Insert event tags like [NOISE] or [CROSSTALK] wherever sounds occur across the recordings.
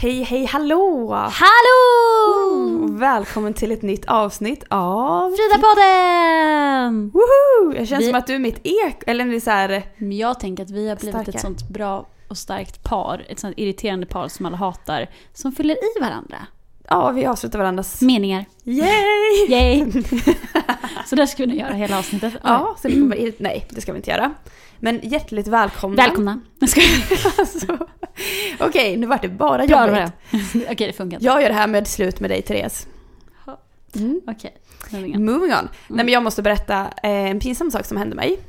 Hej, hej, hallå! Hallå! Och välkommen till ett nytt avsnitt av Frida-podden! Woho! Jag känns Vi- som att du är mitt ek, eller det är så här, Men jag tänker att vi har blivit Starka. ett sånt bra och starkt par. Ett sånt irriterande par som alla hatar. Som fyller i varandra. Ja vi avslutar varandras... Meningar. Yay! Yay! [LAUGHS] Så där ska vi nu göra hela avsnittet. Ja, så det vara, nej det ska vi inte göra. Men hjärtligt välkomna. Välkomna. [LAUGHS] Alltså, Okej, nu vart det bara jobbigt. Okej, det funkar inte. Jag gör det här med slut med dig Therese. Mm. Okej. moving on. Moving on. Nej men jag måste berätta eh, en pinsam sak som hände mig.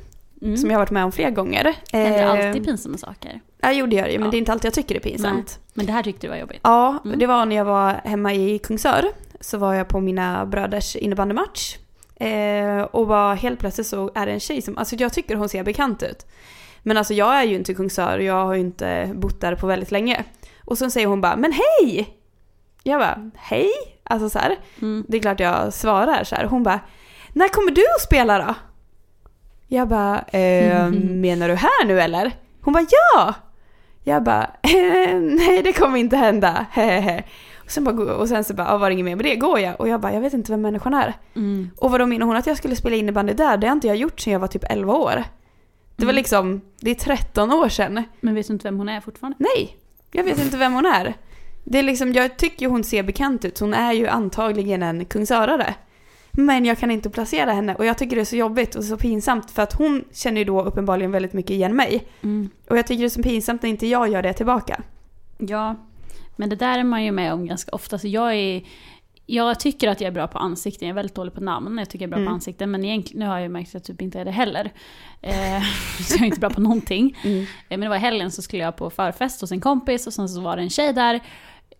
Mm. Som jag har varit med om flera gånger. Det händer Eh, alltid pinsamma saker. Ja, jo det gör ju, men Ja. det är inte alltid jag tycker det är pinsamt. Men det här tyckte du var jobbigt. Ja, Mm. det var när jag var hemma i Kungsör. Så var jag på mina bröders innebandymatch. Eh, och var helt plötsligt så är det en tjej som, alltså jag tycker hon ser bekant ut. Men alltså jag är ju inte i Kungsör och jag har ju inte bott där på väldigt länge. Och så säger hon bara, men hej! Jag bara, hej? Alltså så här. Mm. Det är klart jag svarar så här. Hon bara, när kommer du att spela då? Jag bara, eh, [LAUGHS] menar du här nu eller? Hon bara, ja! Jag bara, eh, nej det kommer inte hända, hehehe. Och sen, bara, och sen så bara, ah, var det inget mer med det, går jag? Och jag bara, jag vet inte vem människan är. Mm. Och vad då menar hon att jag skulle spela innebandy där? Det har inte jag gjort sedan jag var typ 11 år. Det var Mm. liksom, det är 13 år sedan. Men vet du inte vem hon är fortfarande? Nej, jag vet inte vem hon är. Det är liksom, jag tycker hon ser bekant ut. Hon är ju antagligen en kungsörare. Men jag kan inte placera henne och jag tycker det är så jobbigt och så pinsamt för att hon känner ju då uppenbarligen väldigt mycket igen mig. Mm. Och jag tycker det är så pinsamt när inte jag gör det tillbaka. Ja, men det där är man ju med om ganska ofta. Så jag, är, jag tycker att jag är bra på ansikten, jag är väldigt dålig på namn. Jag tycker jag är bra Mm. på ansikten, men egentligen, nu har jag ju märkt att jag typ inte är det heller. Eh, [LAUGHS] så jag är inte bra på någonting. Mm. Eh, men det var i helgen så skulle jag på förfest hos en kompis och sen så var det en tjej där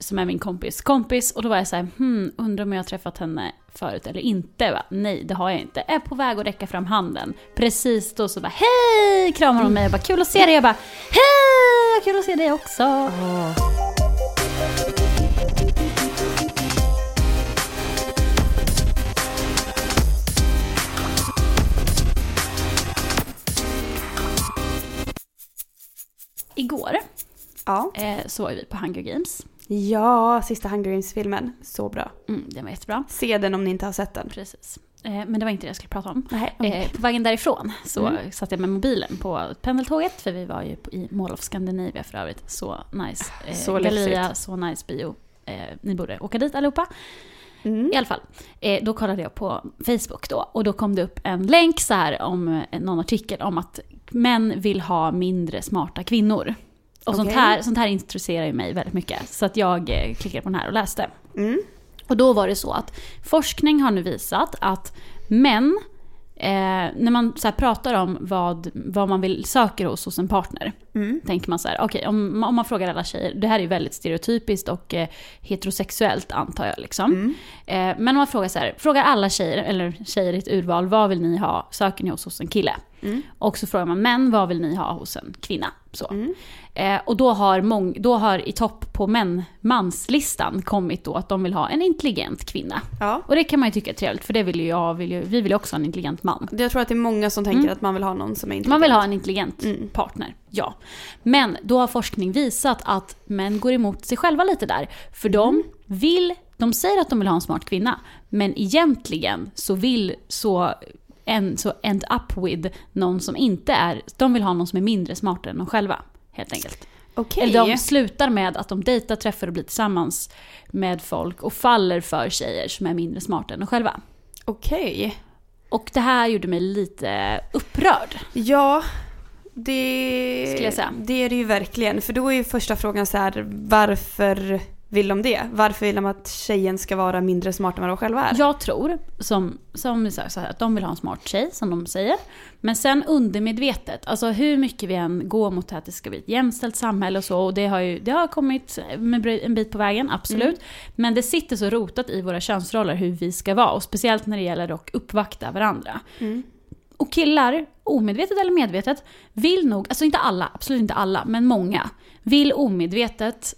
som är min kompis kompis och då var jag så här, hmm, undrar om jag har träffat henne förut eller inte? Jag bara, Nej, det har jag inte. Är på väg att räcka fram handen. Precis då så bara, hej! Kramar hon mig och bara, kul att se dig. Jag bara, hej! Kul att se dig också. Igår Ja. eh, så var vi på Hunger Games. Ja, sista Hunger Games-filmen. Så bra. Mm, den var jättebra. Se den om ni inte har sett den. Precis. Eh, men det var inte det jag skulle prata om. Nej, Eh, på vägen därifrån så Mm. satt jag med mobilen på pendeltåget, för vi var ju på, i Mall of Scandinavia för övrigt. Så nice. Eh, Så Galleria, lyxigt. så nice bio. Ni borde åka dit allihopa. Mm. I alla fall, eh, då kollade jag på Facebook då och då kom det upp en länk så här om någon artikel om att män vill ha mindre smarta kvinnor. Och sånt, Okej. här, sånt här intresserar ju mig väldigt mycket. Så att jag eh, klickade på den här och läste. Mm. Och då var det så att forskning har nu visat att män, eh, när man så pratar om vad, vad man vill söker hos, hos en partner, Mm. tänker man så här, okej om, om man frågar alla tjejer, det här är ju väldigt stereotypiskt och eh, heterosexuellt antar jag liksom. Mm. Eh, men om man frågar så här, frågar alla tjejer, eller tjejer i ett urval, vad vill ni ha, söker ni hos, hos en kille? Mm. Och så frågar man män, vad vill ni ha hos en kvinna? Så. Eh, och då har, mång, då har i topp på män, manslistan kommit då att de vill ha en intelligent kvinna. Ja. Och det kan man ju tycka är trevligt, för det vill ju jag, vill ju, vi vill ju också ha en intelligent man. Jag tror att det är många som tänker Mm. att man vill ha någon som är intelligent. Man vill ha en intelligent Mm. partner, ja. Men då har forskning visat att män går emot sig själva lite där. För Mm. de vill, de säger att de vill ha en smart kvinna, men egentligen så vill så en, så end up with någon som inte är, de vill ha någon som är mindre smartare än de själva. Helt enkelt. Okej. Eller de slutar med att de dejtar, träffar och blir tillsammans med folk och faller för tjejer som är mindre smarta än de själva. Okej. Och det här gjorde mig lite upprörd. Ja, det, Skulle jag säga. det är det ju verkligen. För då är ju första frågan så här, varför vill de det? Varför vill de att tjejen ska vara mindre smart än vad de själva är? Jag tror, som, som så här, att de vill ha en smart tjej, som de säger. Men sen undermedvetet, alltså hur mycket vi än går mot att det ska bli ett jämställt samhälle och så, och det har ju det har kommit en bit på vägen, absolut. Mm. Men det sitter så rotat i våra könsroller hur vi ska vara, och speciellt när det gäller att uppvakta varandra. Mm. Och killar, omedvetet eller medvetet, vill nog, alltså inte alla, absolut inte alla, men många, vill omedvetet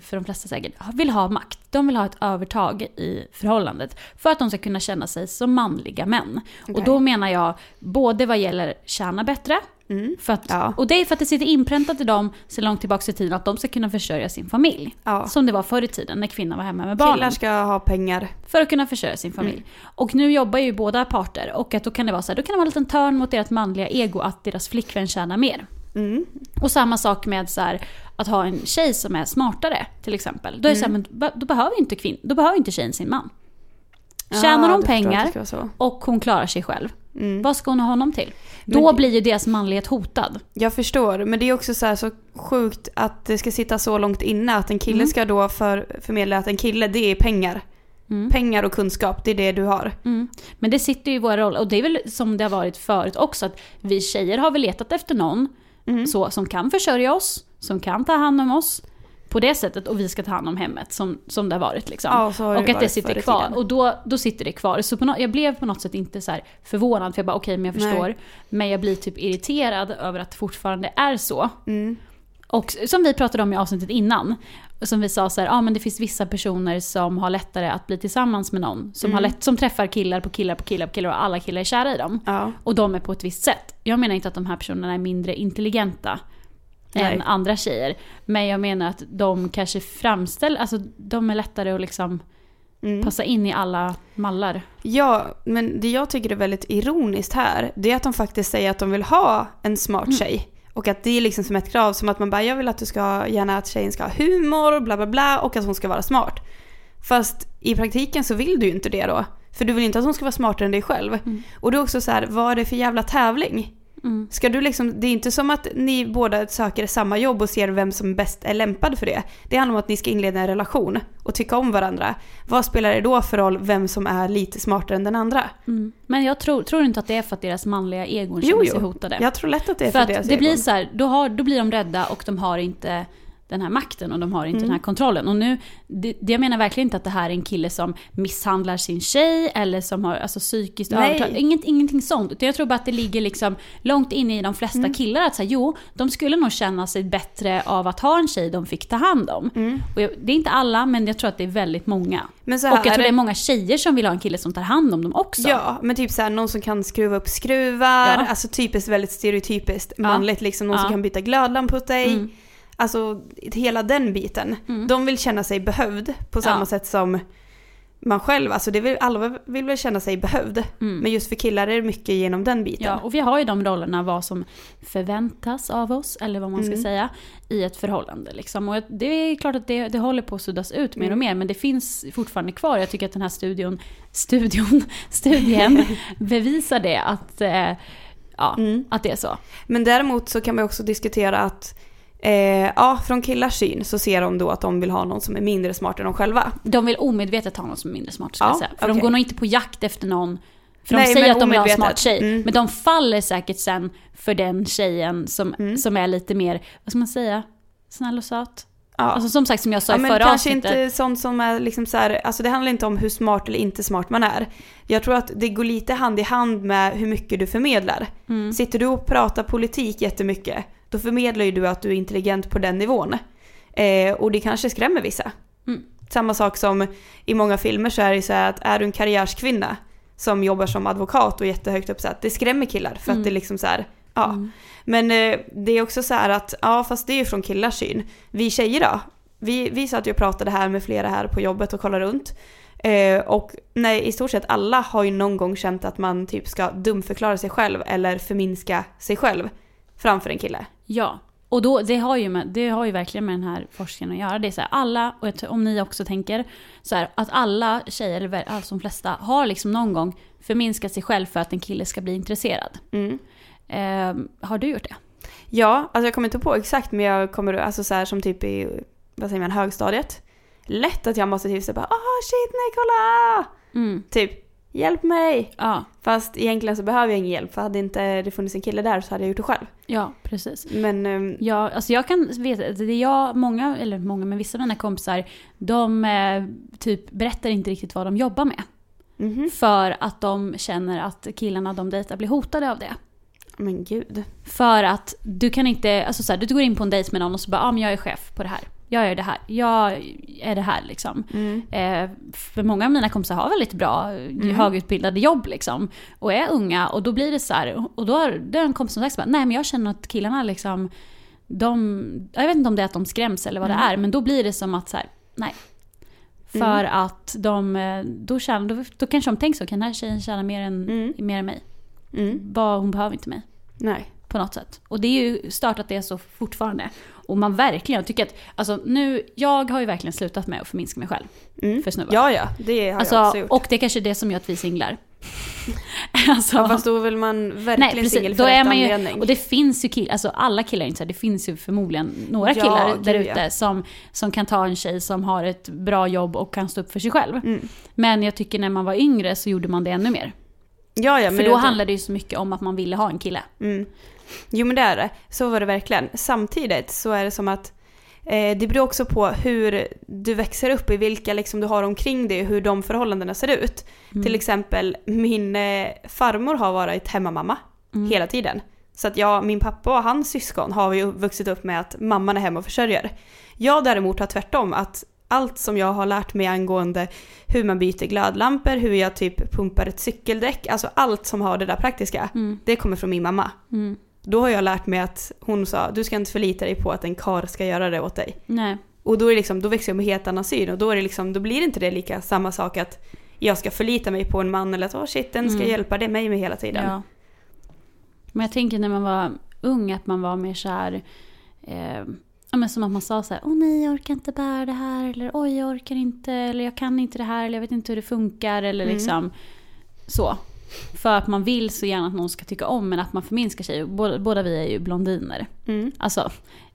för de flesta säkert, vill ha makt. De vill ha ett övertag i förhållandet. För att de ska kunna känna sig som manliga män. Okay. Och då menar jag både vad gäller tjäna bättre, Mm. För att, ja. Och det är för att det sitter inpräntat i dem så långt tillbaka i tiden att de ska kunna försörja sin familj. Ja. Som det var förr i tiden när kvinnor var hemma med barnen. Killar ska ha pengar. För att kunna försörja sin familj. Mm. Och nu jobbar ju båda parter och att då kan det vara så här, då kan det vara en liten törn mot deras manliga ego att deras flickvän tjänar mer. Mm. Och samma sak med så här, att ha en tjej som är smartare till exempel. Då, är mm. så här, men, då, behöver inte kvinn, då behöver inte tjejen sin man. Tjänar ja, hon pengar och hon klarar sig själv, mm. vad ska hon ha honom till? Då men, blir ju deras manlighet hotad. Jag förstår, men det är också så, här, så sjukt att det ska sitta så långt inne att en kille mm. ska då för, förmedla att en kille det är pengar. Mm. Pengar och kunskap, det är det du har. Mm. Men det sitter ju i våra roller, och det är väl som det har varit förut också, att vi tjejer har väl letat efter någon mm. så, som kan försörja oss, som kan ta hand om oss på det sättet och vi ska ta hand om hemmet som, som det har varit. Liksom. Ja, och att det sitter kvar. Och då, då sitter det kvar. Så no jag blev på något sätt inte så förvånad, för jag bara okej, okay, men jag förstår. Nej. Men jag blir typ irriterad över att det fortfarande är så. Mm. Och som vi pratade om i avsnittet innan, som vi sa så här, ah, men det finns vissa personer som har lättare att bli tillsammans med någon. Som, mm. har lätt, som träffar killar på killar på killar på killar och alla killar är kära i dem. Ja. Och de är på ett visst sätt. Jag menar inte att de här personerna är mindre intelligenta Nej. än andra tjejer. Men jag menar att de kanske framställer, alltså de är lättare att liksom mm. passa in i alla mallar. Ja, men det jag tycker är väldigt ironiskt här, det är att de faktiskt säger att de vill ha en smart mm. Och att det är liksom som ett krav, som att man bara jag vill att du ska, gärna att tjejen ska ha humor, bla bla bla och att hon ska vara smart. Fast i praktiken så vill du ju inte det då. För du vill inte att hon ska vara smartare än dig själv. Mm. Och det är också så här, vad är det för jävla tävling? Mm. Ska du liksom, det är inte som att ni båda söker samma jobb och ser vem som bäst är lämpad för det. Det handlar om att ni ska inleda en relation och tycka om varandra. Vad spelar det då för roll vem som är lite smartare än den andra? Mm. Men jag tror, tror inte att det är för att deras manliga egon känner sig hotade. Jag tror lätt att det är för, för deras att det egon. blir så här, då, har, då blir de rädda och de har inte den här makten och de har inte mm. den här kontrollen. Och nu, det, jag menar verkligen inte att det här är en kille som misshandlar sin tjej eller som har alltså, psykiskt övertag. Inget, ingenting sånt. Utan jag tror bara att det ligger liksom långt inne i de flesta mm. killar att säga jo, de skulle nog känna sig bättre av att ha en tjej de fick ta hand om. Mm. Jag, det är inte alla, men jag tror att det är väldigt många. Men så här, och jag tror det är många tjejer som vill ha en kille som tar hand om dem också. Ja, men typ såhär någon som kan skruva upp skruvar, ja. alltså typiskt väldigt stereotypiskt manligt liksom. Någon ja. som kan byta glödlampor åt dig. Mm. Alltså hela den biten. Mm. De vill känna sig behövd på samma ja. sätt som man själv, alltså det vill, alla vill väl känna sig behövd. Mm. Men just för killar är det mycket genom den biten. Ja, och vi har ju de rollerna vad som förväntas av oss, eller vad man ska mm. säga, i ett förhållande. Liksom. Och det är klart att det, det håller på att suddas ut mer och mm. mer, men det finns fortfarande kvar. Jag tycker att den här studion, studion, [LAUGHS] studien [LAUGHS] bevisar det, att, eh, ja, mm. att det är så. Men däremot så kan man också diskutera att Eh, ja, från killars syn så ser de då att de vill ha någon som är mindre smart än de själva. De vill omedvetet ha någon som är mindre smart ska ja, jag säga. För okay. de går nog inte på jakt efter någon, för Nej, de säger att de vill ha en smart tjej. Mm. Men de faller säkert sen för den tjejen som, mm. som är lite mer, vad ska man säga, snäll och söt. Ja. Alltså som sagt som jag sa ja, i förra kanske avsnittet. Kanske inte sånt som är liksom så här, alltså det handlar inte om hur smart eller inte smart man är. Jag tror att det går lite hand i hand med hur mycket du förmedlar. Mm. Sitter du och pratar politik jättemycket då förmedlar ju du att du är intelligent på den nivån. Eh, och det kanske skrämmer vissa. Mm. Samma sak som i många filmer så är det så att är du en karriärskvinna som jobbar som advokat och jättehögt upp så att det skrämmer killar för mm. att det liksom så här, ja. Mm. Men eh, det är också så här att, ja fast det är ju från killars syn. Vi tjejer då? Vi, vi satt ju och pratade här med flera här på jobbet och kollade runt. Eh, och nej, i stort sett alla har ju någon gång känt att man typ ska dumförklara sig själv eller förminska sig själv framför en kille. Ja, och då, det, har ju med, det har ju verkligen med den här forskningen att göra. Det är så här, alla, och om ni också tänker, så här, att alla tjejer, eller alltså de flesta, har liksom någon gång förminskat sig själv för att en kille ska bli intresserad. Mm. Eh, har du gjort det? Ja, alltså jag kommer inte på exakt men jag kommer, alltså så här, som typ i, vad säger man, högstadiet. lätt att jag måste typ säga bara ah shit nej kolla! Mm. Typ hjälp mig! Ja, Fast egentligen så behöver jag ingen hjälp för hade inte det funnits en kille där så hade jag gjort det själv. ja precis. Men ehm, Ja, alltså jag kan veta, det är jag, många, eller många, men vissa av mina kompisar, de eh, typ berättar inte riktigt vad de jobbar med. mhm. För att de känner att killarna de dejtar blir hotade av det. men gud. För att du kan inte, alltså så här, du går in på en dejt med någon och så bara, ja ah, men jag är chef på det här. Jag är det här. Jag är det här liksom. Mm. Eh, för många av mina kompisar har väldigt bra, högutbildade jobb liksom. Och är unga och då blir det så här, och då har det är en kompis som sagt bara, nej men jag känner att killarna liksom, de, jag vet inte om det är att de skräms eller vad det är, men då blir det som att så här, nej. För att de, eh, då, tjänar, då, då kanske de tänker så, kan den här tjejen tjäna mer än, Mm. mer än mig? Mm. Vad, hon behöver inte mig Nej. på något sätt. Och det är ju stört att det är så fortfarande. Och man verkligen, jag tycker att, alltså nu, jag har ju verkligen slutat med att förminska mig själv Mm. för snubbar. Ja, ja. Det har alltså, jag också gjort. och det är kanske är det som gör att vi singlar. [LAUGHS] alltså, Ja, fast då vill man nej verkligen singel precis, för rätt anledning. och det finns ju killar, alltså alla killar är inte så det finns ju förmodligen några Ja, killar där ute ja. som, som kan ta en tjej som har ett bra jobb och kan stå upp för sig själv. Mm. Men jag tycker när man var yngre så gjorde man det ännu mer. Ja, ja, men för då handlade det ju så mycket om att man ville ha en kille. Mm. Jo men det är det. Så var det verkligen. Samtidigt så är det som att eh, det beror också på hur du växer upp, i vilka liksom du har omkring dig och hur de förhållandena ser ut. Mm. Till exempel min eh, farmor har varit hemmamamma Mm. hela tiden. Så att jag, min pappa och hans syskon har ju vuxit upp med att mamman är hemma och försörjer. Jag däremot har tvärtom, att allt som jag har lärt mig angående hur man byter glödlampor, hur jag typ pumpar ett cykeldäck, alltså allt som har det där praktiska, Mm. det kommer från min mamma. Mm. Då har jag lärt mig att hon sa, du ska inte förlita dig på att en kar ska göra det åt dig. Nej. Och då, är det liksom, då växer jag med helt annan syn och då, är det liksom, då blir inte det lika samma sak att jag ska förlita mig på en man eller att åh shit, den ska Mm. hjälpa det mig med hela tiden. Ja. Men jag tänker när man var ung att man var mer så här... Eh, ja, men som att man sa så här, åh nej jag orkar inte bära det här. Eller oj jag orkar inte. Eller jag kan inte det här. Eller jag vet inte hur det funkar. Eller Mm. liksom så. För att man vill så gärna att någon ska tycka om men att man förminskar sig. Båda, båda vi är ju blondiner. Mm. Alltså,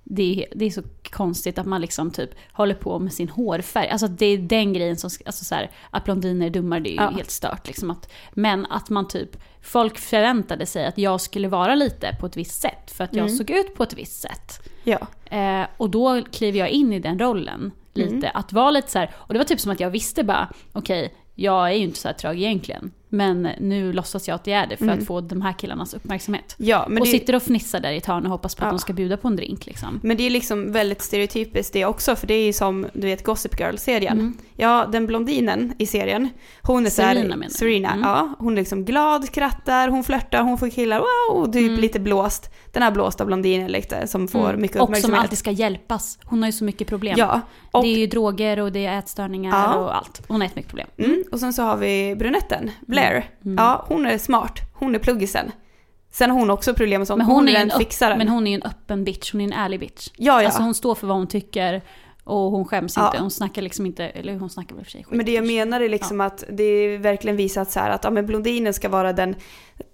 det är, det är så konstigt att man liksom typ håller på med sin hårfärg. Alltså det är den grejen som, alltså så här, att blondiner är dummare, det är ju Ja. helt stört. Liksom att, men att man typ, folk förväntade sig att jag skulle vara lite på ett visst sätt. För att jag Mm. såg ut på ett visst sätt. Ja. Eh, och då kliver jag in i den rollen lite. Mm. Att vara lite så här, och det var typ som att jag visste bara, okej, jag är ju inte så här trög egentligen. Men nu låtsas jag att jag är det för Mm. att få de här killarnas uppmärksamhet. ja, men och det, sitter och fnissar där i ett hörn och hoppas på att Ja. de ska bjuda på en drink liksom. men det är liksom väldigt stereotypiskt det också, för det är ju som du vet Gossip Girl-serien. Mm. Ja, den blondinen i serien, hon är så här, Serena menar? Serena, Mm. ja. Hon är liksom glad, skrattar, hon flörtar, hon får killar, wow, typ Mm. lite blåst. Den här blåsta blondinen lite, som får Mm. mycket Och som uppmärksamhet. alltid ska hjälpas. Hon har ju så mycket problem. Ja, och, Det är ju droger och det är ätstörningar Ja. och allt. Hon har jättemycket problem. mm, och sen så har vi brunetten, Blair. Mm. Ja, hon är smart, hon är pluggisen. Sen har hon också problem med sånt, Men hon, hon, är är den fixaren. men hon är ju en öppen bitch, hon är en ärlig bitch. ja, ja. Alltså hon står för vad hon tycker och hon skäms Ja. inte. Hon snackar liksom inte, eller hon snackar väl för sig skit. Men det jag menar är liksom att det är verkligen visat så här att ja, men blondinen ska vara den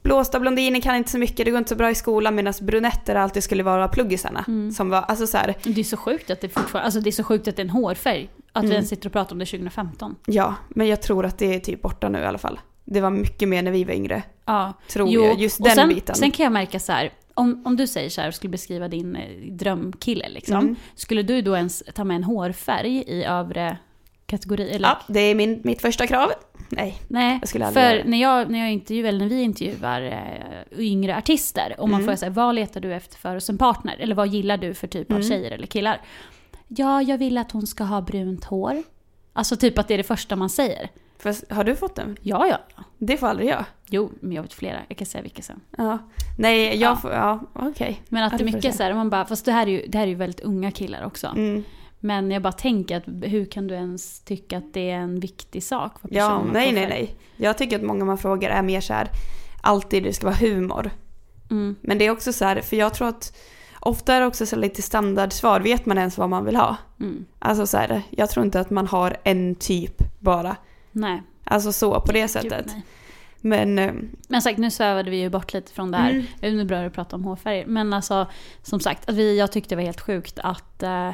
blåsta blondinen kan inte så mycket, det går inte så bra i skolan medan brunetter alltid skulle vara pluggisarna. Mm. Som var, alltså så här, Det är så sjukt att det fortfarande, alltså det är så sjukt att det är en hårfärg. Att vi Mm. ens sitter och pratar om det 2015. ja, men jag tror att det är typ borta nu i alla fall. Det var mycket mer när vi var yngre, Ja. tror Jo, jag, just och den sen, biten. Sen kan jag märka så här, om, om du säger så här och skulle beskriva din eh, drömkille liksom. Mm. Skulle du då ens ta med en hårfärg i övre kategori? Eller? Ja, det är min, mitt första krav. Nej, Nej, Jag skulle aldrig för när jag, när jag intervjuar, eller när vi intervjuar eh, yngre artister och man Mm. får säga vad letar du efter för hos en partner? Eller vad gillar du för typ av Mm. tjejer eller killar? Ja, jag vill att hon ska ha brunt hår. Alltså typ att det är det första man säger. För, har du fått den? Ja, ja. Det får aldrig jag. Jo, men jag vet flera. Jag kan säga vilka sen. Ja. Nej, jag Ja. får, ja, okej. Men att Ja, det är mycket så här, man bara, fast det här är ju, det här är ju väldigt unga killar också. Mm. Men jag bara tänker att hur kan du ens tycka att det är en viktig sak för Ja, nej, nej, nej. Jag tycker att många man frågar är mer så här, alltid det ska vara humor. Mm. Men det är också så här, för jag tror att ofta är det också så lite standardsvar, vet man ens vad man vill ha? Mm. Alltså så här, jag tror inte att man har en typ bara. Nej. Alltså så, på det Gud, sättet. nej. Men, eh, Men sagt, nu svävade vi ju bort lite från det här. Mm. Inte bra att prata om hårfärger. Men alltså, som sagt, att vi, jag tyckte det var helt sjukt att, eh,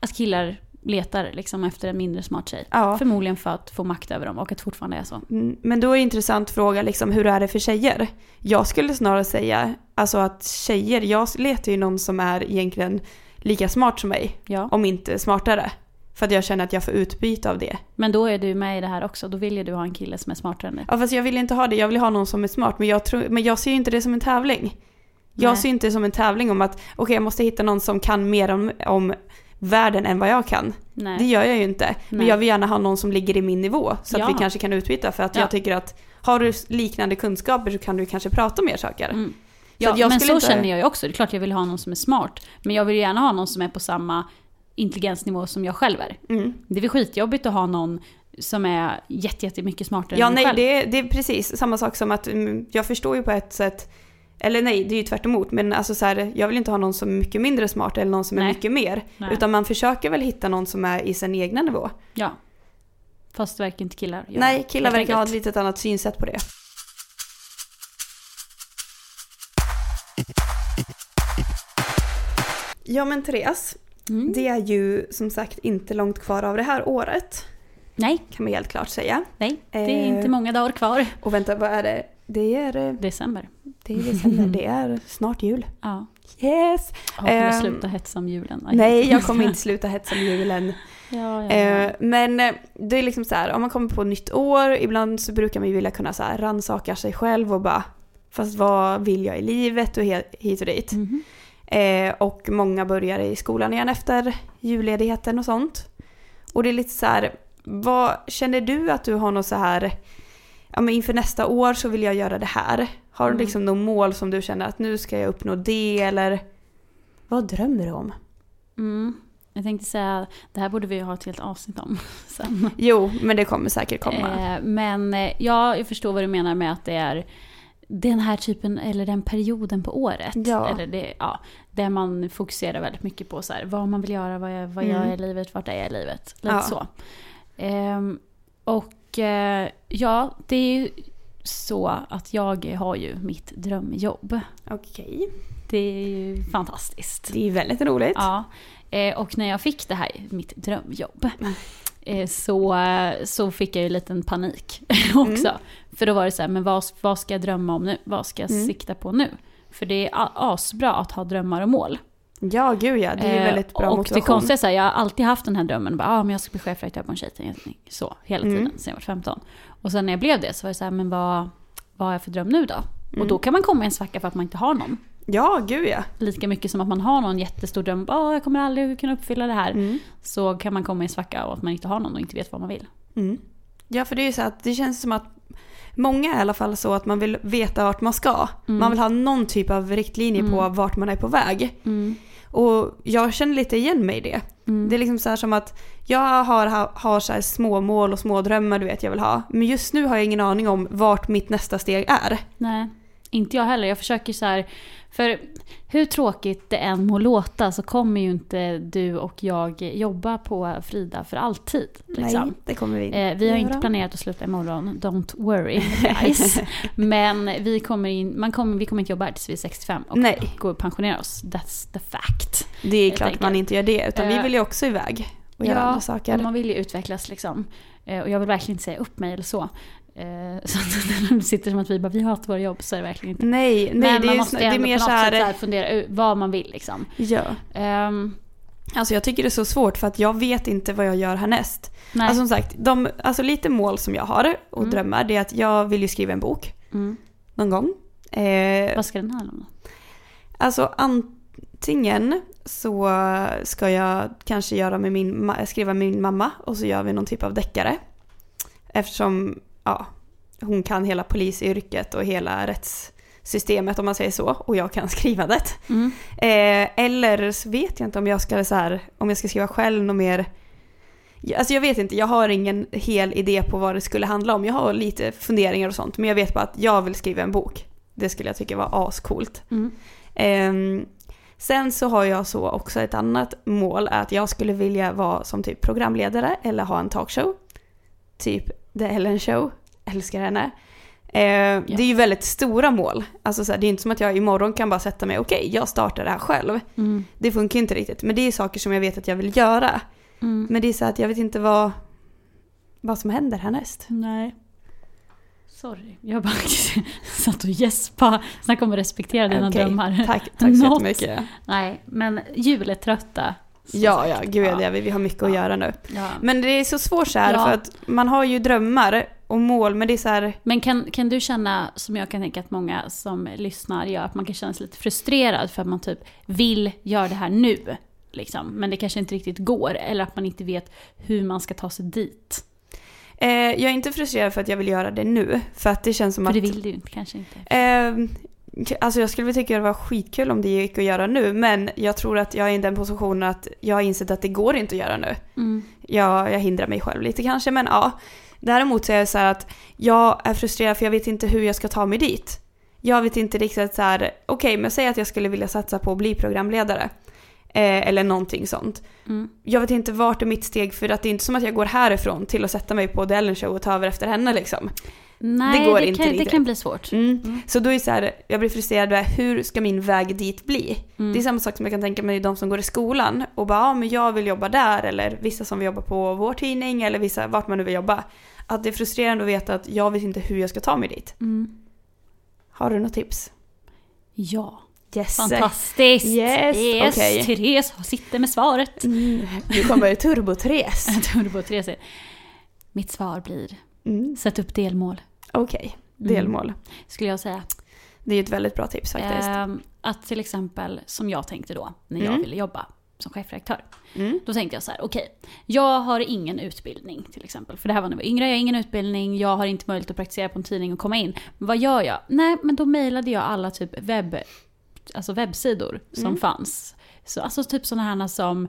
att killar letar liksom efter en mindre smart tjej. Ja. Förmodligen för att få makt över dem och att det fortfarande är så. Mm, Men då är en intressant fråga, liksom, hur är det för tjejer? Jag skulle snarare säga alltså att tjejer, jag letar ju någon som är egentligen lika smart som mig, Ja. om inte smartare. För att jag känner att jag får utbyte av det. Men då är du med i det här också. Då vill ju du ha en kille som är smartare än dig. Ja, fast jag vill inte ha det, jag vill ha någon som är smart. Men jag, tror, men jag ser ju inte det som en tävling. Jag Nej. ser inte det som en tävling om att okej, jag måste hitta någon som kan mer om, om världen än vad jag kan. Nej. Det gör jag ju inte. Men Nej. jag vill gärna ha någon som ligger i min nivå. Så Ja. att vi kanske kan utbyta. För att Ja. jag tycker att har du liknande kunskaper så kan du kanske prata om mer saker. Mm. Så Ja, jag men så inte- känner jag ju också. Det är klart jag vill ha någon som är smart. Men jag vill gärna ha någon som är på samma intelligensnivå som jag själv är. Mm. Det är väl skitjobbigt att ha någon som är jätte, jättemycket smartare Ja, än mig nej, själv. det, är- det är precis samma sak som att mm, jag förstår ju på ett sätt, eller nej, det är ju tvärt emot, men alltså så här, jag vill inte ha någon som är mycket mindre smart eller någon som är Nej. mycket mer. Nej. Utan man försöker väl hitta någon som är i sin egna nivå. Ja. Fast det verkar inte killar göra. nej, killar verkar ha ett litet annat synsätt på det. Ja men Therese, Mm. det är ju som sagt inte långt kvar av det här året. Nej, Kan man helt klart säga. nej. Det är Eh. inte många dagar kvar. Och vänta, vad är det? Det är, eh, December. det är december, det är [LAUGHS] snart jul. Ja. Yes! Jag Ehm, sluta hetsa om julen. Aj. Nej, jag kommer [LAUGHS] inte sluta hetsa med julen. Ja, ja, ja. Eh, men eh, det är liksom så här, om man kommer på nytt år, ibland så brukar man ju vilja kunna så här rannsaka sig själv och bara, fast vad vill jag i livet och hit och dit. Mhm. Eh, och många börjar i skolan igen efter julledigheten och sånt. Och det är lite så här, vad känner du att du har något så här, ja men inför nästa år så vill jag göra det här. Har du Mm. liksom något mål som du känner att nu ska jag uppnå det eller vad drömmer du om? Mm. Jag tänkte säga, det här borde vi ha ett helt avsnitt om [LAUGHS] sen. Jo, men det kommer säkert komma. Eh, men eh, ja, jag förstår vad du menar med att det är den här typen, eller den perioden på året. Ja. Eller det, ja, där man fokuserar väldigt mycket på så här, vad man vill göra, vad jag, vad jag Mm. är i livet, vart är jag i livet. Lite Ja. så. Ehm, och eh, ja, det är ju så att jag har ju mitt drömjobb. Okej. Det är ju fantastiskt. Det är väldigt roligt. Ja, eh, och när jag fick det här, mitt drömjobb, [LAUGHS] så, så fick jag ju en liten panik [LAUGHS] också. För då var det så här, men vad, vad ska jag drömma om nu? Vad ska jag Mm. sikta på nu? För det är asbra att ha drömmar och mål. Ja, gud ja. Det är ju Eh, väldigt bra Och motivation. det konstiga är så här, jag har alltid haft den här drömmen, bara, ah, men jag ska bli chefredaktör på en tjejtidning. Så, hela tiden, Mm. sen jag var 15. Och sen när jag blev det så var det så här, men vad, vad har jag för dröm nu då? Och Mm. då kan man komma i en svacka för att man inte har någon. Ja, gud ja. Lika mycket som att man har någon jättestor dröm, ah, jag kommer aldrig kunna uppfylla det här. Mm. Så kan man komma i svacka av att man inte har någon och inte vet vad man vill. Mm. Ja, för det är ju så att det känns som att många är i alla fall så att man vill veta vart man ska. Mm. Man vill ha någon typ av riktlinje på vart man är på väg. Och jag känner lite igen mig i det. Mm. Det är liksom så här som att jag har, har, så små mål och små drömmar du vet jag vill ha. Men just nu har jag ingen aning om vart mitt nästa steg är. Nej, inte jag heller. Jag försöker så här, för hur tråkigt det än må låta så kommer ju inte du och jag jobba på Frida för alltid. Liksom. Nej, det kommer vi inte Eh, vi har inte göra. planerat att sluta imorgon, don't worry guys. [LAUGHS] Men vi kommer, in, man kommer, vi kommer inte jobba här tills vi är 65 och Nej. går och pensionerar oss. That's the fact. Det är klart man inte gör det. Utan vi Eh, vill ju också iväg och göra andra saker. och man vill ju utvecklas liksom. Eh, Och jag vill verkligen inte säga upp mig eller så. Eh, [LAUGHS] Så att när det sitter som att vi bara, vi hatar våra jobb, så är det verkligen inte. Nej, nej Men det, är man måste det är ändå mer på så något sätt här... så här fundera ut vad man vill liksom. Ja. Ehm, Alltså jag tycker det är så svårt för att jag vet inte vad jag gör härnäst. nej. Alltså som sagt, de, alltså lite mål som jag har och Mm. drömmar det är att jag vill ju skriva en bok mm. någon gång. Eh, Vad ska den handla om då? alltså antingen så ska jag kanske göra med min, skriva med min mamma och så gör vi någon typ av deckare. Eftersom ja, hon kan hela polisyrket och hela rättssystemet om man säger så och jag kan [LAUGHS] skrivandet. Mm. Eh, eller så vet jag inte om jag ska så här, om jag ska skriva själv något mer. Alltså jag vet inte, jag har ingen hel idé på vad det skulle handla om. Jag har lite funderingar och sånt, men jag vet bara att jag vill skriva en bok. Det skulle jag tycka var ascoolt. Mm. Ehm, sen så har jag så också ett annat mål, är att jag skulle vilja vara som typ programledare eller ha en talkshow. Typ The Ellen Show, älskar henne. Eh, Det är ju väldigt stora mål. Alltså så här, det är inte som att jag imorgon kan bara sätta mig, okej jag startar det här själv. Mm. Det funkar inte riktigt, men det är saker som jag vet att jag vill göra. Mm. Men det är så att jag vet inte vad, vad som händer härnäst. Nej. Sorry, jag bara [LAUGHS] satt och gäspade. Snacka om att respektera dina Okej, drömmar. Tack, tack så [LAUGHS] jättemycket. Nej, men juletrötta. Ja, ja, gud ja. Det vi. Vi har mycket att Ja. göra nu. Ja. Men det är så svårt så här Ja. för att man har ju drömmar och mål men det är så här, Men kan, kan du känna, som jag kan tänka att många som lyssnar gör, att man kan känna sig lite frustrerad för att man typ vill göra det här nu. Liksom, men det kanske inte riktigt går, eller att man inte vet hur man ska ta sig dit. eh, jag är inte frustrerad för att jag vill göra det nu. För att det känns som För att... det vill du inte, kanske inte. Eh, alltså jag skulle väl tycka det var skitkul om det gick att göra nu men jag tror att jag är i den positionen att jag har insett att det går inte att göra nu. Mm. Jag, jag hindrar mig själv lite kanske men ja. Däremot så är det så här att jag är frustrerad för jag vet inte hur jag ska ta mig dit. Jag vet inte riktigt så här, okej men säg att jag skulle vilja satsa på att bli programledare. Eh, eller någonting sånt. Mm. Jag vet inte vart är mitt steg för att det är inte som att jag går härifrån till att sätta mig på The Ellen Show och ta över efter henne liksom. Nej, går det, inte kan, det riktigt. kan bli svårt. Mm. Så då är det så här, jag blir frustrerad över hur ska min väg dit bli? Mm. Det är samma sak som jag kan tänka mig de som går i skolan och bara ja men jag vill jobba där eller vissa som vill jobba på vår tidning eller vissa vart man nu vill jobba. Att det är frustrerande att veta att jag vet inte hur jag ska ta mig dit. Mm. Har du något tips? Ja. Yes. Fantastiskt! Yes, yes. okej. Therese sitter med svaret. Mm, nu kommer turbo-Therese. [LAUGHS] Jag tror på Therese. Mitt svar blir, Mm. sätt upp delmål. Okej, Mm. delmål. Skulle jag säga. Det är ett väldigt bra tips faktiskt. Ehm, att till exempel, som jag tänkte då, när jag Mm. ville jobba som chefredaktör. Mm. Då tänkte jag så här, okej, jag har ingen utbildning till exempel. För det här var när jag var yngre, jag har ingen utbildning, jag har inte möjlighet att praktisera på en tidning och komma in. Men vad gör jag? Nej, men då mejlade jag alla typ webb, alltså webbsidor som Mm. fanns. Så, alltså typ sådana här som,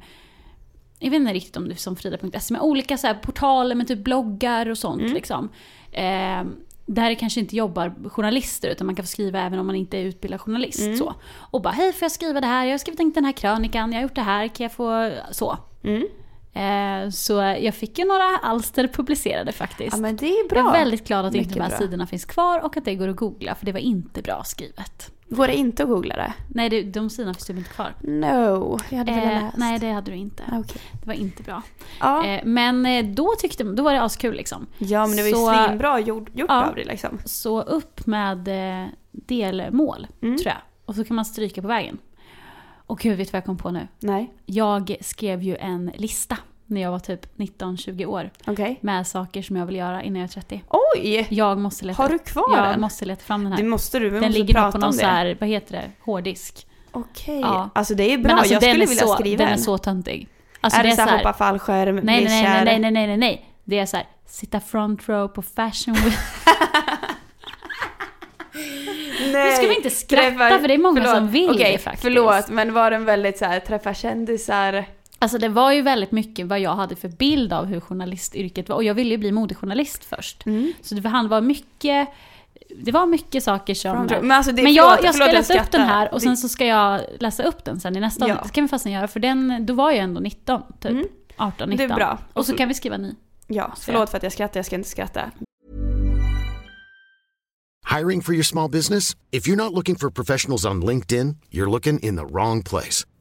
jag vet inte riktigt om det är som frida.se, men olika så portaler med typ bloggar och sånt Mm. liksom. Ehm, där det kanske inte jobbar journalister utan man kan få skriva även om man inte är utbildad journalist. Mm. Så. Och bara hej får jag skriva det här? Jag har skrivit den här krönikan, jag har gjort det här, kan jag få så? Mm. Eh, så jag fick ju några alster publicerade faktiskt. Ja men det är bra. jag är väldigt glad att inte Mycket de här bra. sidorna finns kvar och att det går att googla för det var inte bra skrivet. Går det inte att googla det? Nej, det, de sidorna finns typ inte kvar. No, jag hade velat Eh, läst. nej, det hade du inte. Okej. Det var inte bra. Ja. Eh, men eh, då tyckte då var det askul liksom. ja men det var ju så- svinbra gjort, gjort Ja. av det liksom. Så upp med eh, delmål, Mm. tror jag. Och så kan man stryka på vägen. Och gud, vet du vad jag kom på nu? Nej, Jag skrev ju en lista när jag var typ 19-20 år. okej. Med saker som jag vill göra innan jag är 30. Oj! Jag måste leta, Har du kvar jag den? måste leta fram den här. Det måste du, vi den måste ligger prata på om någon det. så här, vad heter det, hårddisk. Okej, Ja. alltså det är bra. Men alltså jag den skulle är vilja så, skriva Den är en. så töntig. Alltså är det, är så här så här- hoppa fallskärm, nej, nej, kär? nej, nej, nej, nej, nej. Det är så här, sitta front row på fashion week. Nej, [LAUGHS] Nu ska vi inte skratta träffar- för det är många förlåt. som vill Okej, det faktiskt. förlåt, men var den väldigt så här träffa kändisar? Alltså det var ju väldigt mycket vad jag hade för bild av hur journalistyrket var. Och jag ville ju bli modejournalist först. Mm. Så det var, var mycket, det var mycket saker som... Men alltså det, Men jag, förlåt, jag ska förlåt, läsa upp den här och sen Det- så ska jag läsa upp den sen i nästa Ja. Det kan vi fastän göra för den, då var jag ändå 19 typ. Mm. 18, Det 19. är bra. Och så kan vi skriva ny. Ja, förlåt för att jag skrattar, jag ska inte skratta. Hiring for your small business? If you're not looking for professionals on LinkedIn, you're looking in the wrong place.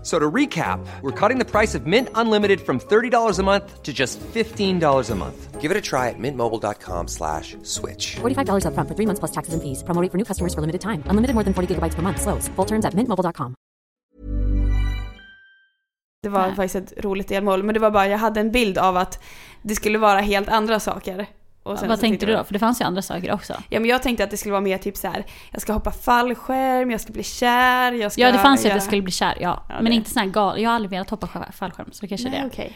F- So to recap, we're cutting the price of Mint Unlimited from $30 a month to just $15 a month. Give it a try at mintmobile.com slash switch. $45 upfront for three months plus taxes and fees. Promo rate for new customers for limited time. Unlimited more than 40 gigabytes per month. Slows. Full terms at mintmobile.com. Det var Nej. faktiskt ett roligt delmål, men det var bara, jag hade en bild av att det skulle vara helt andra saker. Vad tänkte du då? För det fanns ju andra saker också. Ja men jag tänkte att det skulle vara mer typ så här. jag ska hoppa fallskärm, jag ska bli kär, jag ska Ja, det fanns ju att jag skulle bli kär, ja. Ja, men inte sån här gal. Jag har aldrig velat hoppa fallskärm, så kanske Nej, det. okej.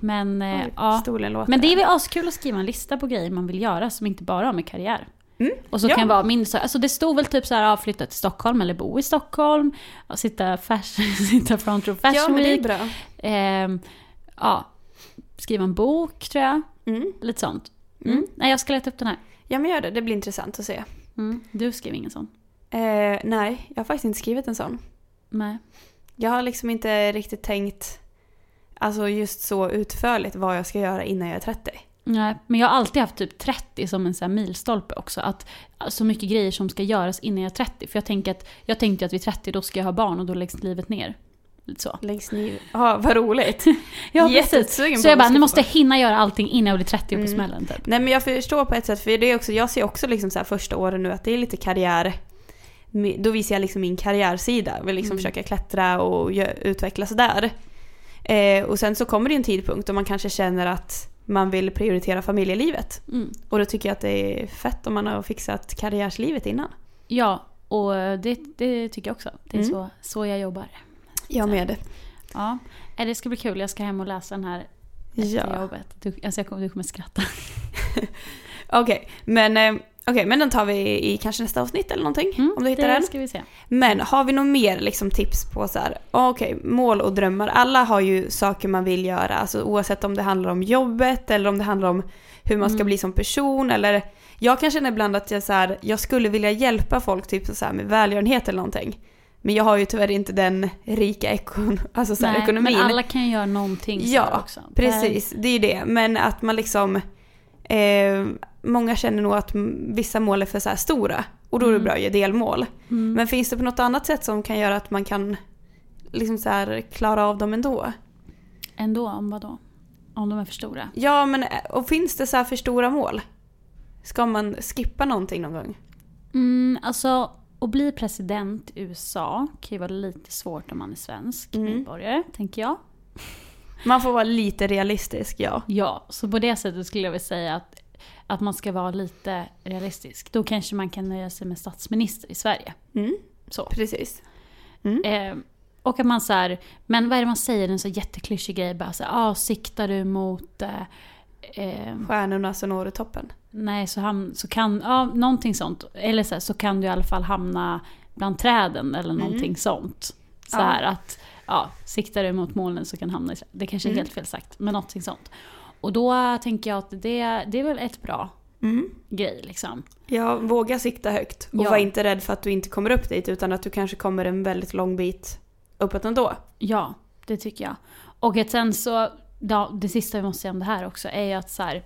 Men, eh, Oj, ja. Men det är väl askul att skriva en lista på grejer man vill göra som inte bara har med karriär. Mm, Och så ja. kan vara min, så- alltså det stod väl typ så här, flytta till Stockholm eller bo i Stockholm, sitta, fashion, [LAUGHS] sitta front row fashion Ja men det är bra. ehm, ja, skriva en bok tror jag, Mm. lite sånt. Mm. Nej, jag ska leta upp den här. Ja men gör det, det blir intressant att se. Mm. Du skrev ingen sån? Eh, nej, jag har faktiskt inte skrivit en sån. Nej. Jag har liksom inte riktigt tänkt alltså just så utförligt vad jag ska göra innan jag är 30. Nej, men jag har alltid haft typ 30 som en här milstolpe också. Att så mycket grejer som ska göras innan jag är 30. För jag tänker att jag tänkte att vid 30 då ska jag ha barn och då läggs livet ner. Lite så. Längst ner. Ja, vad roligt. [LAUGHS] Ja, precis. Jättesugen Så på jag bara, nu måste jag hinna göra allting innan jag blir 30 på Mm. smällen typ. Nej men jag förstår på ett sätt, för det är också, jag ser också liksom så här första åren nu att det är lite karriär. Då visar jag liksom min karriärsida, vill liksom Mm. försöka klättra och utvecklas där. Eh, och sen så kommer det en tidpunkt då man kanske känner att man vill prioritera familjelivet. Mm. Och då tycker jag att det är fett om man har fixat karriärslivet innan. Ja, och det, det tycker jag också. Det är Mm. så, så jag jobbar. Jag med. Ja, Eh, det ska bli kul. Jag ska hem och läsa den här efter Ja. jobbet. Du, alltså jag kommer, du kommer skratta. [LAUGHS] Okej, men, eh, okej, men den tar vi i kanske nästa avsnitt eller någonting. om du hittar Mm, det den. ska vi se. Men har vi något mer liksom, tips på så här, okej, mål och drömmar. Alla har ju saker man vill göra, alltså, oavsett om det handlar om jobbet eller om det handlar om hur man ska Mm. bli som person eller jag kan känna ibland att jag, så här, jag skulle vilja hjälpa folk typ så här, med välgörenhet eller någonting. Men jag har ju tyvärr inte den rika ekon alltså, så här, Nej, ekonomin. Men alla kan göra någonting Ja, också. Precis, det är ju det. Men att man liksom... Eh, många känner nog att vissa mål är för så här stora. Och då är det Mm. bra att göra delmål. Mm. Men finns det på något annat sätt som kan göra att man kan liksom så här klara av dem ändå? Ändå, om vad då? Om de är för stora? Ja, men eh, och finns det så här för stora mål? Ska man skippa någonting någon gång? Mm, alltså, att bli president i USA kan ju vara lite svårt om man är svensk Mm. medborgare, tänker jag. Man får vara lite realistisk, ja. Ja, så på det sättet skulle jag vilja säga att, att man ska vara lite realistisk. Då kanske man kan nöja sig med statsminister i Sverige. Mm, Så. precis. Eh, och att man så här, men vad är det man säger, en så jätteklyschig grej, bara så här, ah, siktar du mot, eh, eh, Stjärnorna så når toppen. Nej så, ham- så kan, ja någonting sånt. Eller så, här, så kan du i alla fall hamna bland träden eller någonting sånt. Så Mm. Ja. här att, ja, siktar du mot molnen så kan du hamna i träd. Det kanske är Mm. helt fel sagt, men någonting sånt. Och då tänker jag att det, det är väl ett bra Mm. grej liksom. Ja, våga sikta högt. Och Ja. var inte rädd för att du inte kommer upp dit utan att du kanske kommer en väldigt lång bit uppåt ändå. Ja, det tycker jag. Och att sen så, ja, det sista vi måste säga om det här också är ju att så här,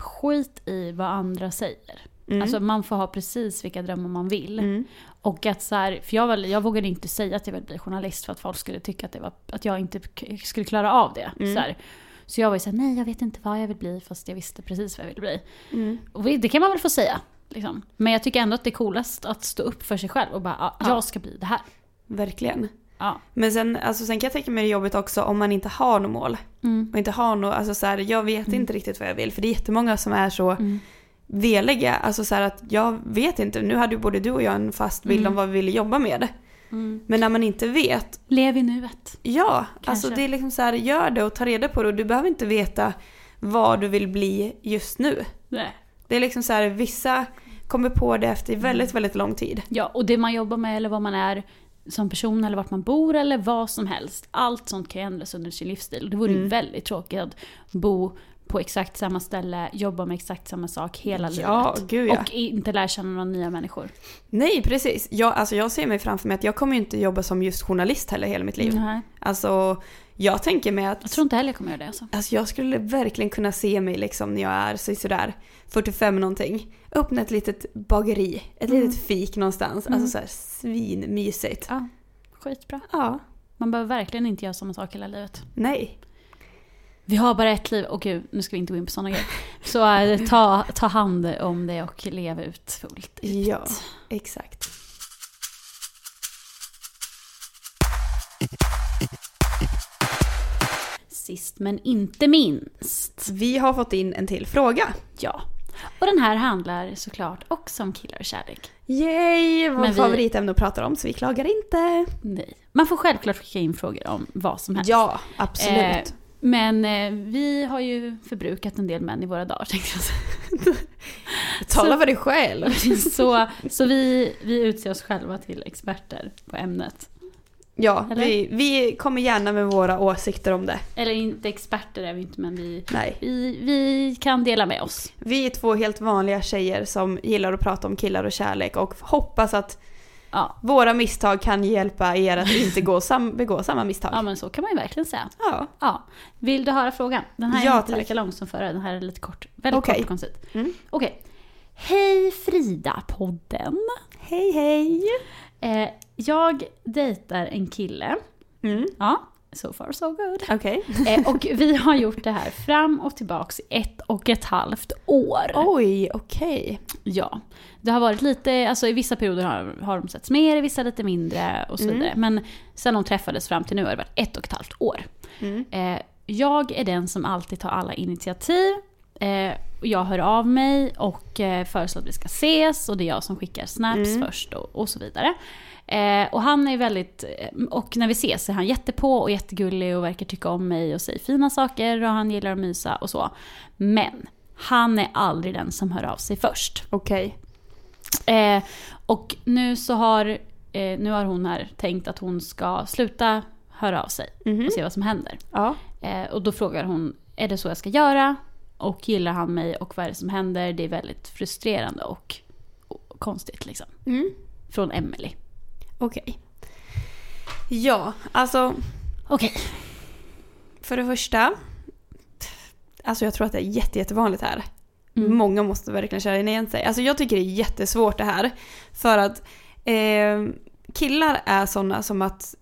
skit i vad andra säger. Mm. Alltså man får ha precis vilka drömmar man vill. Mm. Och att så här, för jag, väl, jag vågade inte säga att jag vill bli journalist för att folk skulle tycka att, det var, att jag inte skulle klara av det. Mm. Så, här. så jag var ju såhär, nej jag vet inte vad jag vill bli fast jag visste precis vad jag ville bli. Mm. Och det kan man väl få säga. Liksom. Men jag tycker ändå att det är coolast att stå upp för sig själv och bara, ja, Ja. jag ska bli det här. Verkligen. Ja. Men sen, alltså, sen kan jag tänka mig det jobbet också om man inte har något mål. Mm. Och inte har något, alltså så här, jag vet Mm. inte riktigt vad jag vill. För det är jättemånga som är så Mm. veliga. Alltså så här att jag vet inte. Nu hade ju både du och jag en fast bild Mm. om vad vi ville jobba med. Mm. Men när man inte vet, Lev i nuet. ja. Kanske. Alltså det är liksom så här, gör det och ta reda på det. Och du behöver inte veta vad du vill bli just nu. Nej. Det är liksom så här, vissa kommer på det efter Mm. väldigt, väldigt lång tid. Ja, och det man jobbar med eller vad man är som person eller vart man bor eller vad som helst. Allt sånt kan ju ändras under sin livsstil. Det vore ju Mm. väldigt tråkigt att bo på exakt samma ställe, jobba med exakt samma sak hela Ja, livet. gud ja. Och inte lära känna några nya människor. Nej, precis. Jag, alltså jag ser mig framför mig att jag kommer ju inte jobba som just journalist heller hela mitt liv. Nej, Alltså, jag tänker mig att jag tror inte heller jag kommer göra det alltså. Alltså jag skulle verkligen kunna se mig liksom när jag är så- sådär 45 någonting. Öppna ett litet bageri, ett Mm. litet fik någonstans. Mm. Alltså såhär svinmysigt. Ja, skitbra. Ja, Man behöver verkligen inte göra samma sak hela livet. nej. Vi har bara ett liv, och gud, nu ska vi inte gå in på sådana grejer. Så äh, ta, ta hand om det och lev ut fullt ut. Ja, exakt. Sist men inte minst. Vi har fått in en till fråga. Ja. Och den här handlar såklart också om killar och kärlek. Yay! Vår Men vi- favoritämne att prata om så vi klagar inte. Nej. Man får självklart skicka in frågor om vad som helst. Ja, absolut. Eh, men eh, vi har ju förbrukat en del män i våra dagar [LAUGHS] tänkte jag säga. Tala för dig själv. [LAUGHS] Så, så vi, vi utser oss själva till experter på ämnet. Ja, Eller? vi, vi kommer gärna med våra åsikter om det. Eller inte experter är vi inte men vi, Nej. vi, vi kan dela med oss. Vi är två helt vanliga tjejer som gillar att prata om killar och kärlek och hoppas att Ja. våra misstag kan hjälpa er att inte gå sam- [LAUGHS] begå samma misstag. ja men så kan man ju verkligen säga. Ja. Ja. Vill du höra frågan? Den här Ja, är inte tack. lika lång som förra, den här är lite kort. Väldigt Okej. kort och koncist. Mm. Okej. Hej Frida-podden. Hej hej! Eh, jag dejtar en kille. Mm. Ja, so far so good. Okej. [LAUGHS] Eh, och vi har gjort det här fram och tillbaks i ett och ett halvt år. Oj, okej. Ja. Det har varit lite, alltså i vissa perioder har, har de setts mer, i vissa lite mindre och så Mm. vidare. Men sen de träffades fram till nu har det varit ett och ett halvt år. Mm. Eh, jag är den som alltid tar alla initiativ. Eh, jag hör av mig och eh, föreslår att vi ska ses och det är jag som skickar snaps Mm. först och, och så vidare. Eh, och han är väldigt, eh, och när vi ses är han jättepå och jättegullig och verkar tycka om mig och säger fina saker och han gillar att mysa och så. Men han är aldrig den som hör av sig först. Okej. Eh, och nu så har, eh, nu har hon här tänkt att hon ska sluta höra av sig Mhm. och se vad som händer. Ja. Eh, och då frågar hon, är det så jag ska göra? Och gillar han mig och vad är det som händer? Det är väldigt frustrerande och, och konstigt liksom. Mm. Från Emily. Okej. Ja, alltså Okej. för det första. Alltså jag tror att det är jätte, jättevanligt här. Mm. Många måste verkligen känna igen sig. Alltså jag tycker det är jättesvårt det här. För att eh, killar är sådana som att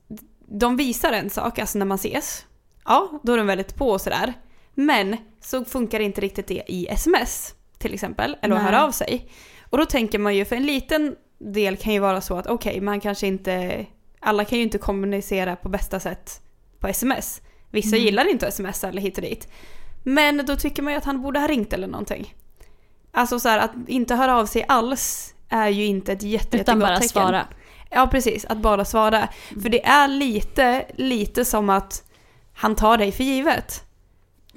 de visar en sak, alltså när man ses. Ja, då är de väldigt på och sådär. Men så funkar inte riktigt det i sms till exempel, eller att Nej. höra av sig. Och då tänker man ju, för en liten del kan ju vara så att okej, man kanske inte, alla kan ju inte kommunicera på bästa sätt på sms. Vissa Mm. gillar inte att smsa eller hit och dit. Men då tycker man ju att han borde ha ringt eller någonting. Alltså så här, att inte höra av sig alls är ju inte ett jätte, Utan jättegott bara tecken. svara. Ja precis, att bara svara. För det är lite, lite som att han tar dig för givet.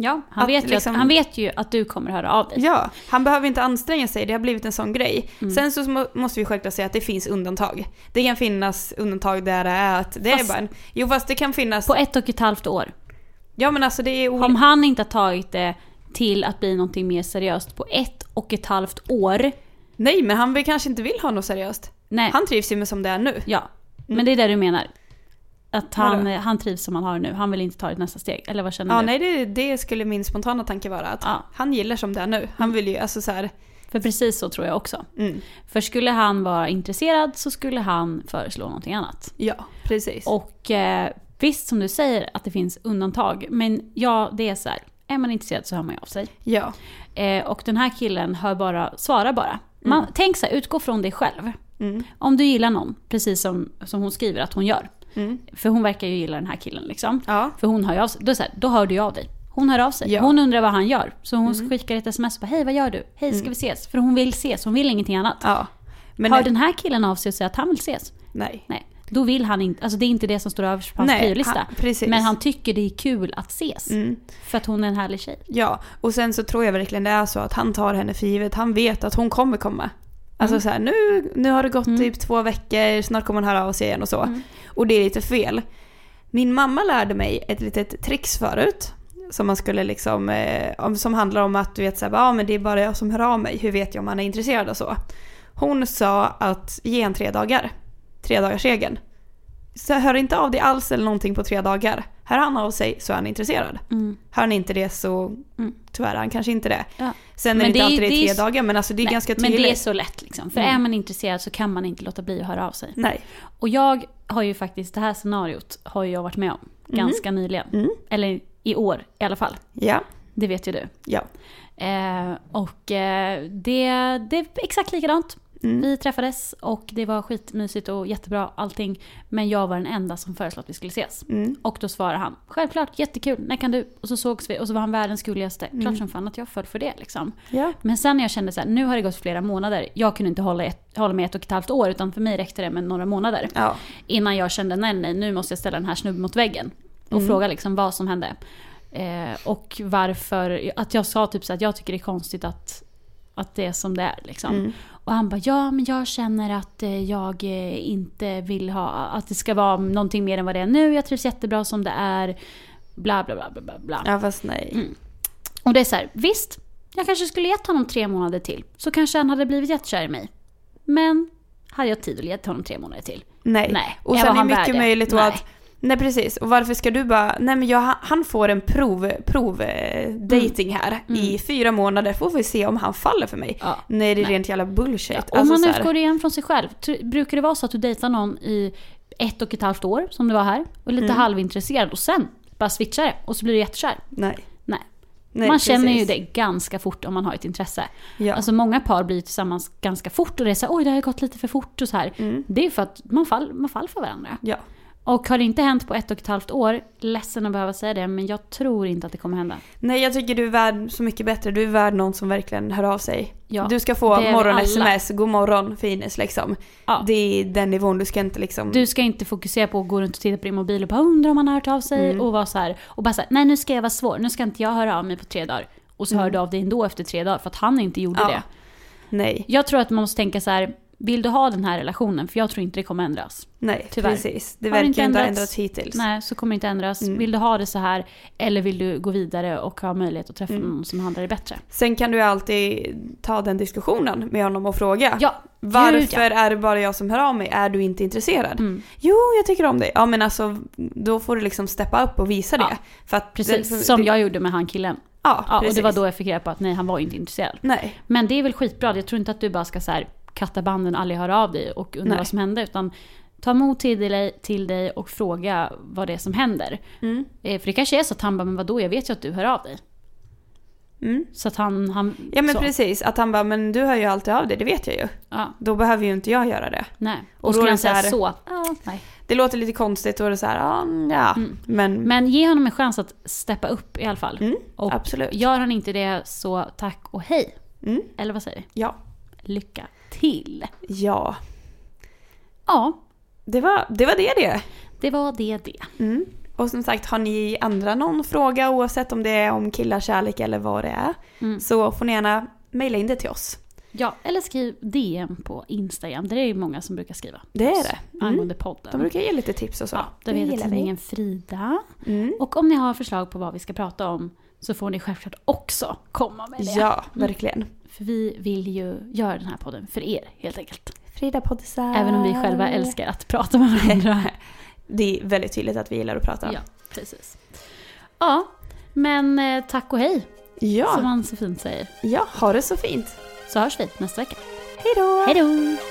Ja, han Att vet, ju liksom- att, han vet ju att du kommer höra av dig. Ja, han behöver inte anstränga sig, det har blivit en sån grej. Mm. Sen så må- måste vi självklart säga att det finns undantag. Det kan finnas undantag där det är att det Fast- är bara en... Jo fast det kan finnas... På ett och ett halvt år. Ja men alltså det är. Om han inte har tagit det till att bli någonting mer seriöst på ett och ett halvt år. Nej men han kanske inte vill ha något seriöst. Nej, Han trivs ju med som det är nu. ja. Men det är det du menar? Att han, Vadå? han trivs som han har nu, han vill inte ta ett nästa steg. Eller vad känner Ja du? nej det, det skulle min spontana tanke vara. Att Ja. han gillar som det är nu. Han vill ju alltså så här... För precis så tror jag också. Mm, För skulle han vara intresserad så skulle han föreslå någonting annat. ja, precis. Och eh, visst som du säger att det finns undantag. Men ja, det är så här. Är man intresserad så hör man ju av sig. Ja. Eh, och den här killen hör bara, svarar bara. Man, Tänk så här, utgå från dig själv. Mm. Om du gillar någon, precis som, som hon skriver att hon gör. Mm. För hon verkar ju gilla den här killen liksom. Ja. För hon hör ju av sig. Då, så här, då hör du ju av dig. Hon hör av sig. Ja. Mm. Hon undrar vad han gör. Så hon skickar ett sms och bara, hej vad gör du? Hej ska vi ses? För hon vill ses, hon vill ingenting annat. Ja. Men Hör den här killen av sig och säger att han vill ses? Nej. Nej. Då vill han inte, alltså det är inte det som står överst på hans priolista. Men han tycker det är kul att ses. Mm. För att hon är en härlig tjej. Ja, och sen så tror jag verkligen det är så att han tar henne för givet. Han vet att hon kommer komma. Alltså Mm. så här, nu, nu har det gått typ två veckor, snart kommer hon höra av sig igen och så. Mm. Och det är lite fel. Min mamma lärde mig ett litet tricks förut. Som man skulle liksom, eh, om- som handlar om att du vet såhär, ja men det är bara jag som hör av mig, hur vet jag om han är intresserad och så. Hon sa att ge en tre dagar. Tre dagars regeln. Så hör inte av dig alls eller någonting på tre dagar. Hör han av sig så är han intresserad. Mm. Hör han inte det så Mm. tyvärr är han kanske inte det. Ja. Sen är Men det inte det är- alltid det är är tre dagar men alltså det är Nej, ganska Men tydligt. det är så lätt liksom. För Mm. är man intresserad så kan man inte låta bli att höra av sig. Nej. Och jag har ju faktiskt, det här scenariot har jag varit med om ganska nyligen. Mm. Eller i år i alla fall. Ja. Det vet ju du. Ja. Eh, och eh, det, det är exakt likadant. Mm. Vi träffades och det var skitmysigt och jättebra allting. Men jag var den enda som föreslog att vi skulle ses. Mm. Och då svarade han, självklart, jättekul, när kan du? Och så sågs vi och så var han världens gulligaste. Mm. Klart som fan att jag föll för det liksom. Ja. Men sen när jag kände så här, nu har det gått flera månader. Jag kunde inte hålla, ett, hålla med ett och ett halvt år utan för mig räckte det med några månader. Ja. Innan jag kände, nej nej, nu måste jag ställa den här snubben mot väggen. Och Mm. fråga liksom vad som hände. Eh, och varför, att jag sa typ så att jag tycker det är konstigt att, att det är som det är liksom. Mm. Och han bara, ja men jag känner att eh, jag eh, inte vill ha, att det ska vara någonting mer än vad det är nu. Jag trivs jättebra som det är. Bla bla bla bla bla. ja, fast nej. Mm. Och det är så här, visst, jag kanske skulle gett honom tre månader till. Så kanske han hade blivit jättekär i mig. Men hade jag tid att ge honom tre månader till? Nej. Nej. Och sen är det mycket möjligt att Nej precis, och varför ska du bara, nej men jag, han får en prov, prov eh, dating här i fyra månader, får vi se om han faller för mig. Mm. Ja. Nej det är Nej. rent jävla bullshit. Om Alltså, man här- utgår igen från sig själv. Brukar det vara så att du dejtar någon i ett och ett halvt år, som det var här, och Mm. lite halvintresserad och sen bara switchar det och så blir du jättekär? Nej. Nej. nej man känner ju det ganska fort om man har ett intresse. Ja. Alltså många par blir tillsammans ganska fort och det är så här, oj det har gått lite för fort och så här. Mm. Det är för att man, fall, man faller för varandra. ja. Och har det inte hänt på ett och ett halvt år, ledsen att behöva säga det, men jag tror inte att det kommer hända. Nej jag tycker du är värd så mycket bättre, du är värd någon som verkligen hör av sig. Ja, du ska få morgon-sms, god morgon Fines liksom. Ja. Det är den nivån, du ska inte liksom... Du ska inte fokusera på att gå runt och titta på din mobil och bara undra om han har hört av sig Mm. och vara så här och bara så här, nej nu ska jag vara svår, nu ska inte jag höra av mig på tre dagar. Och så hör Mm. du av dig ändå efter tre dagar för att han inte gjorde Ja. det. Nej, Jag tror att man måste tänka så här, vill du ha den här relationen? För jag tror inte det kommer ändras. nej Tyvärr. precis. Det Har verkar inte inte ha ändrats? hittills. Nej, så kommer det inte ändras. Mm. Vill du ha det så här? Eller vill du gå vidare och ha möjlighet att träffa Mm. någon som handlar det bättre? Sen kan du alltid ta den diskussionen med honom och fråga. Ja, Varför gud, ja. är det bara jag som hör av mig? Är du inte intresserad? Mm. Jo, jag tycker om dig. Ja men alltså, då får du liksom steppa upp och visa Ja, det. För att Precis, det, för, som det, jag gjorde med han killen. Ja, Ja, och precis. det var då jag fick reda på att nej, han var inte intresserad. Nej, Men det är väl skitbra. Jag tror inte att du bara ska så här, katta banden och aldrig höra av dig och undra Nej. vad som hände. Utan ta mod till dig, till dig och fråga vad det är som händer. Mm. Eh, För det kanske är så att han bara, men vadå, jag vet ju att du hör av dig. Mm. Så att han... han Ja men så. precis, att han bara, men du hör ju alltid av dig, det vet jag ju. Ja, Då behöver ju inte jag göra det. nej. Och Och skulle han så säga här- så, ja, nej. Det låter lite konstigt och det är så här, ja, ja. Mm. men, Men ge honom en chans att steppa upp i alla fall. Mm, och absolut. gör han inte det så tack och hej. Mm. Eller vad säger du? ja. Lycka till. Ja, Ja, det var det, var det. det. det var det det. Mm. Och som sagt, har ni andra någon fråga oavsett om det är om killar, kärlek eller vad det är Mm. så får ni gärna mejla in det till oss. Ja, eller skriv DM på Instagram. Där är det många som brukar skriva. Det är det. Mm. Angående podden. De brukar ge lite tips och så. Ja, Det heter gillar vi. tidningen Frida. Mm. Och om ni har förslag på vad vi ska prata om så får ni självklart också komma med det. Ja, verkligen. För vi vill ju göra den här podden för er helt enkelt. Frida poddisar. Även om vi själva älskar att prata med varandra. [LAUGHS] Det är väldigt tydligt att vi gillar att prata. ja, precis. Ja, men eh, tack och hej som Ja, man så fint säger. ja, ha det så fint. Så hörs vi nästa vecka. Hej då! Hej då!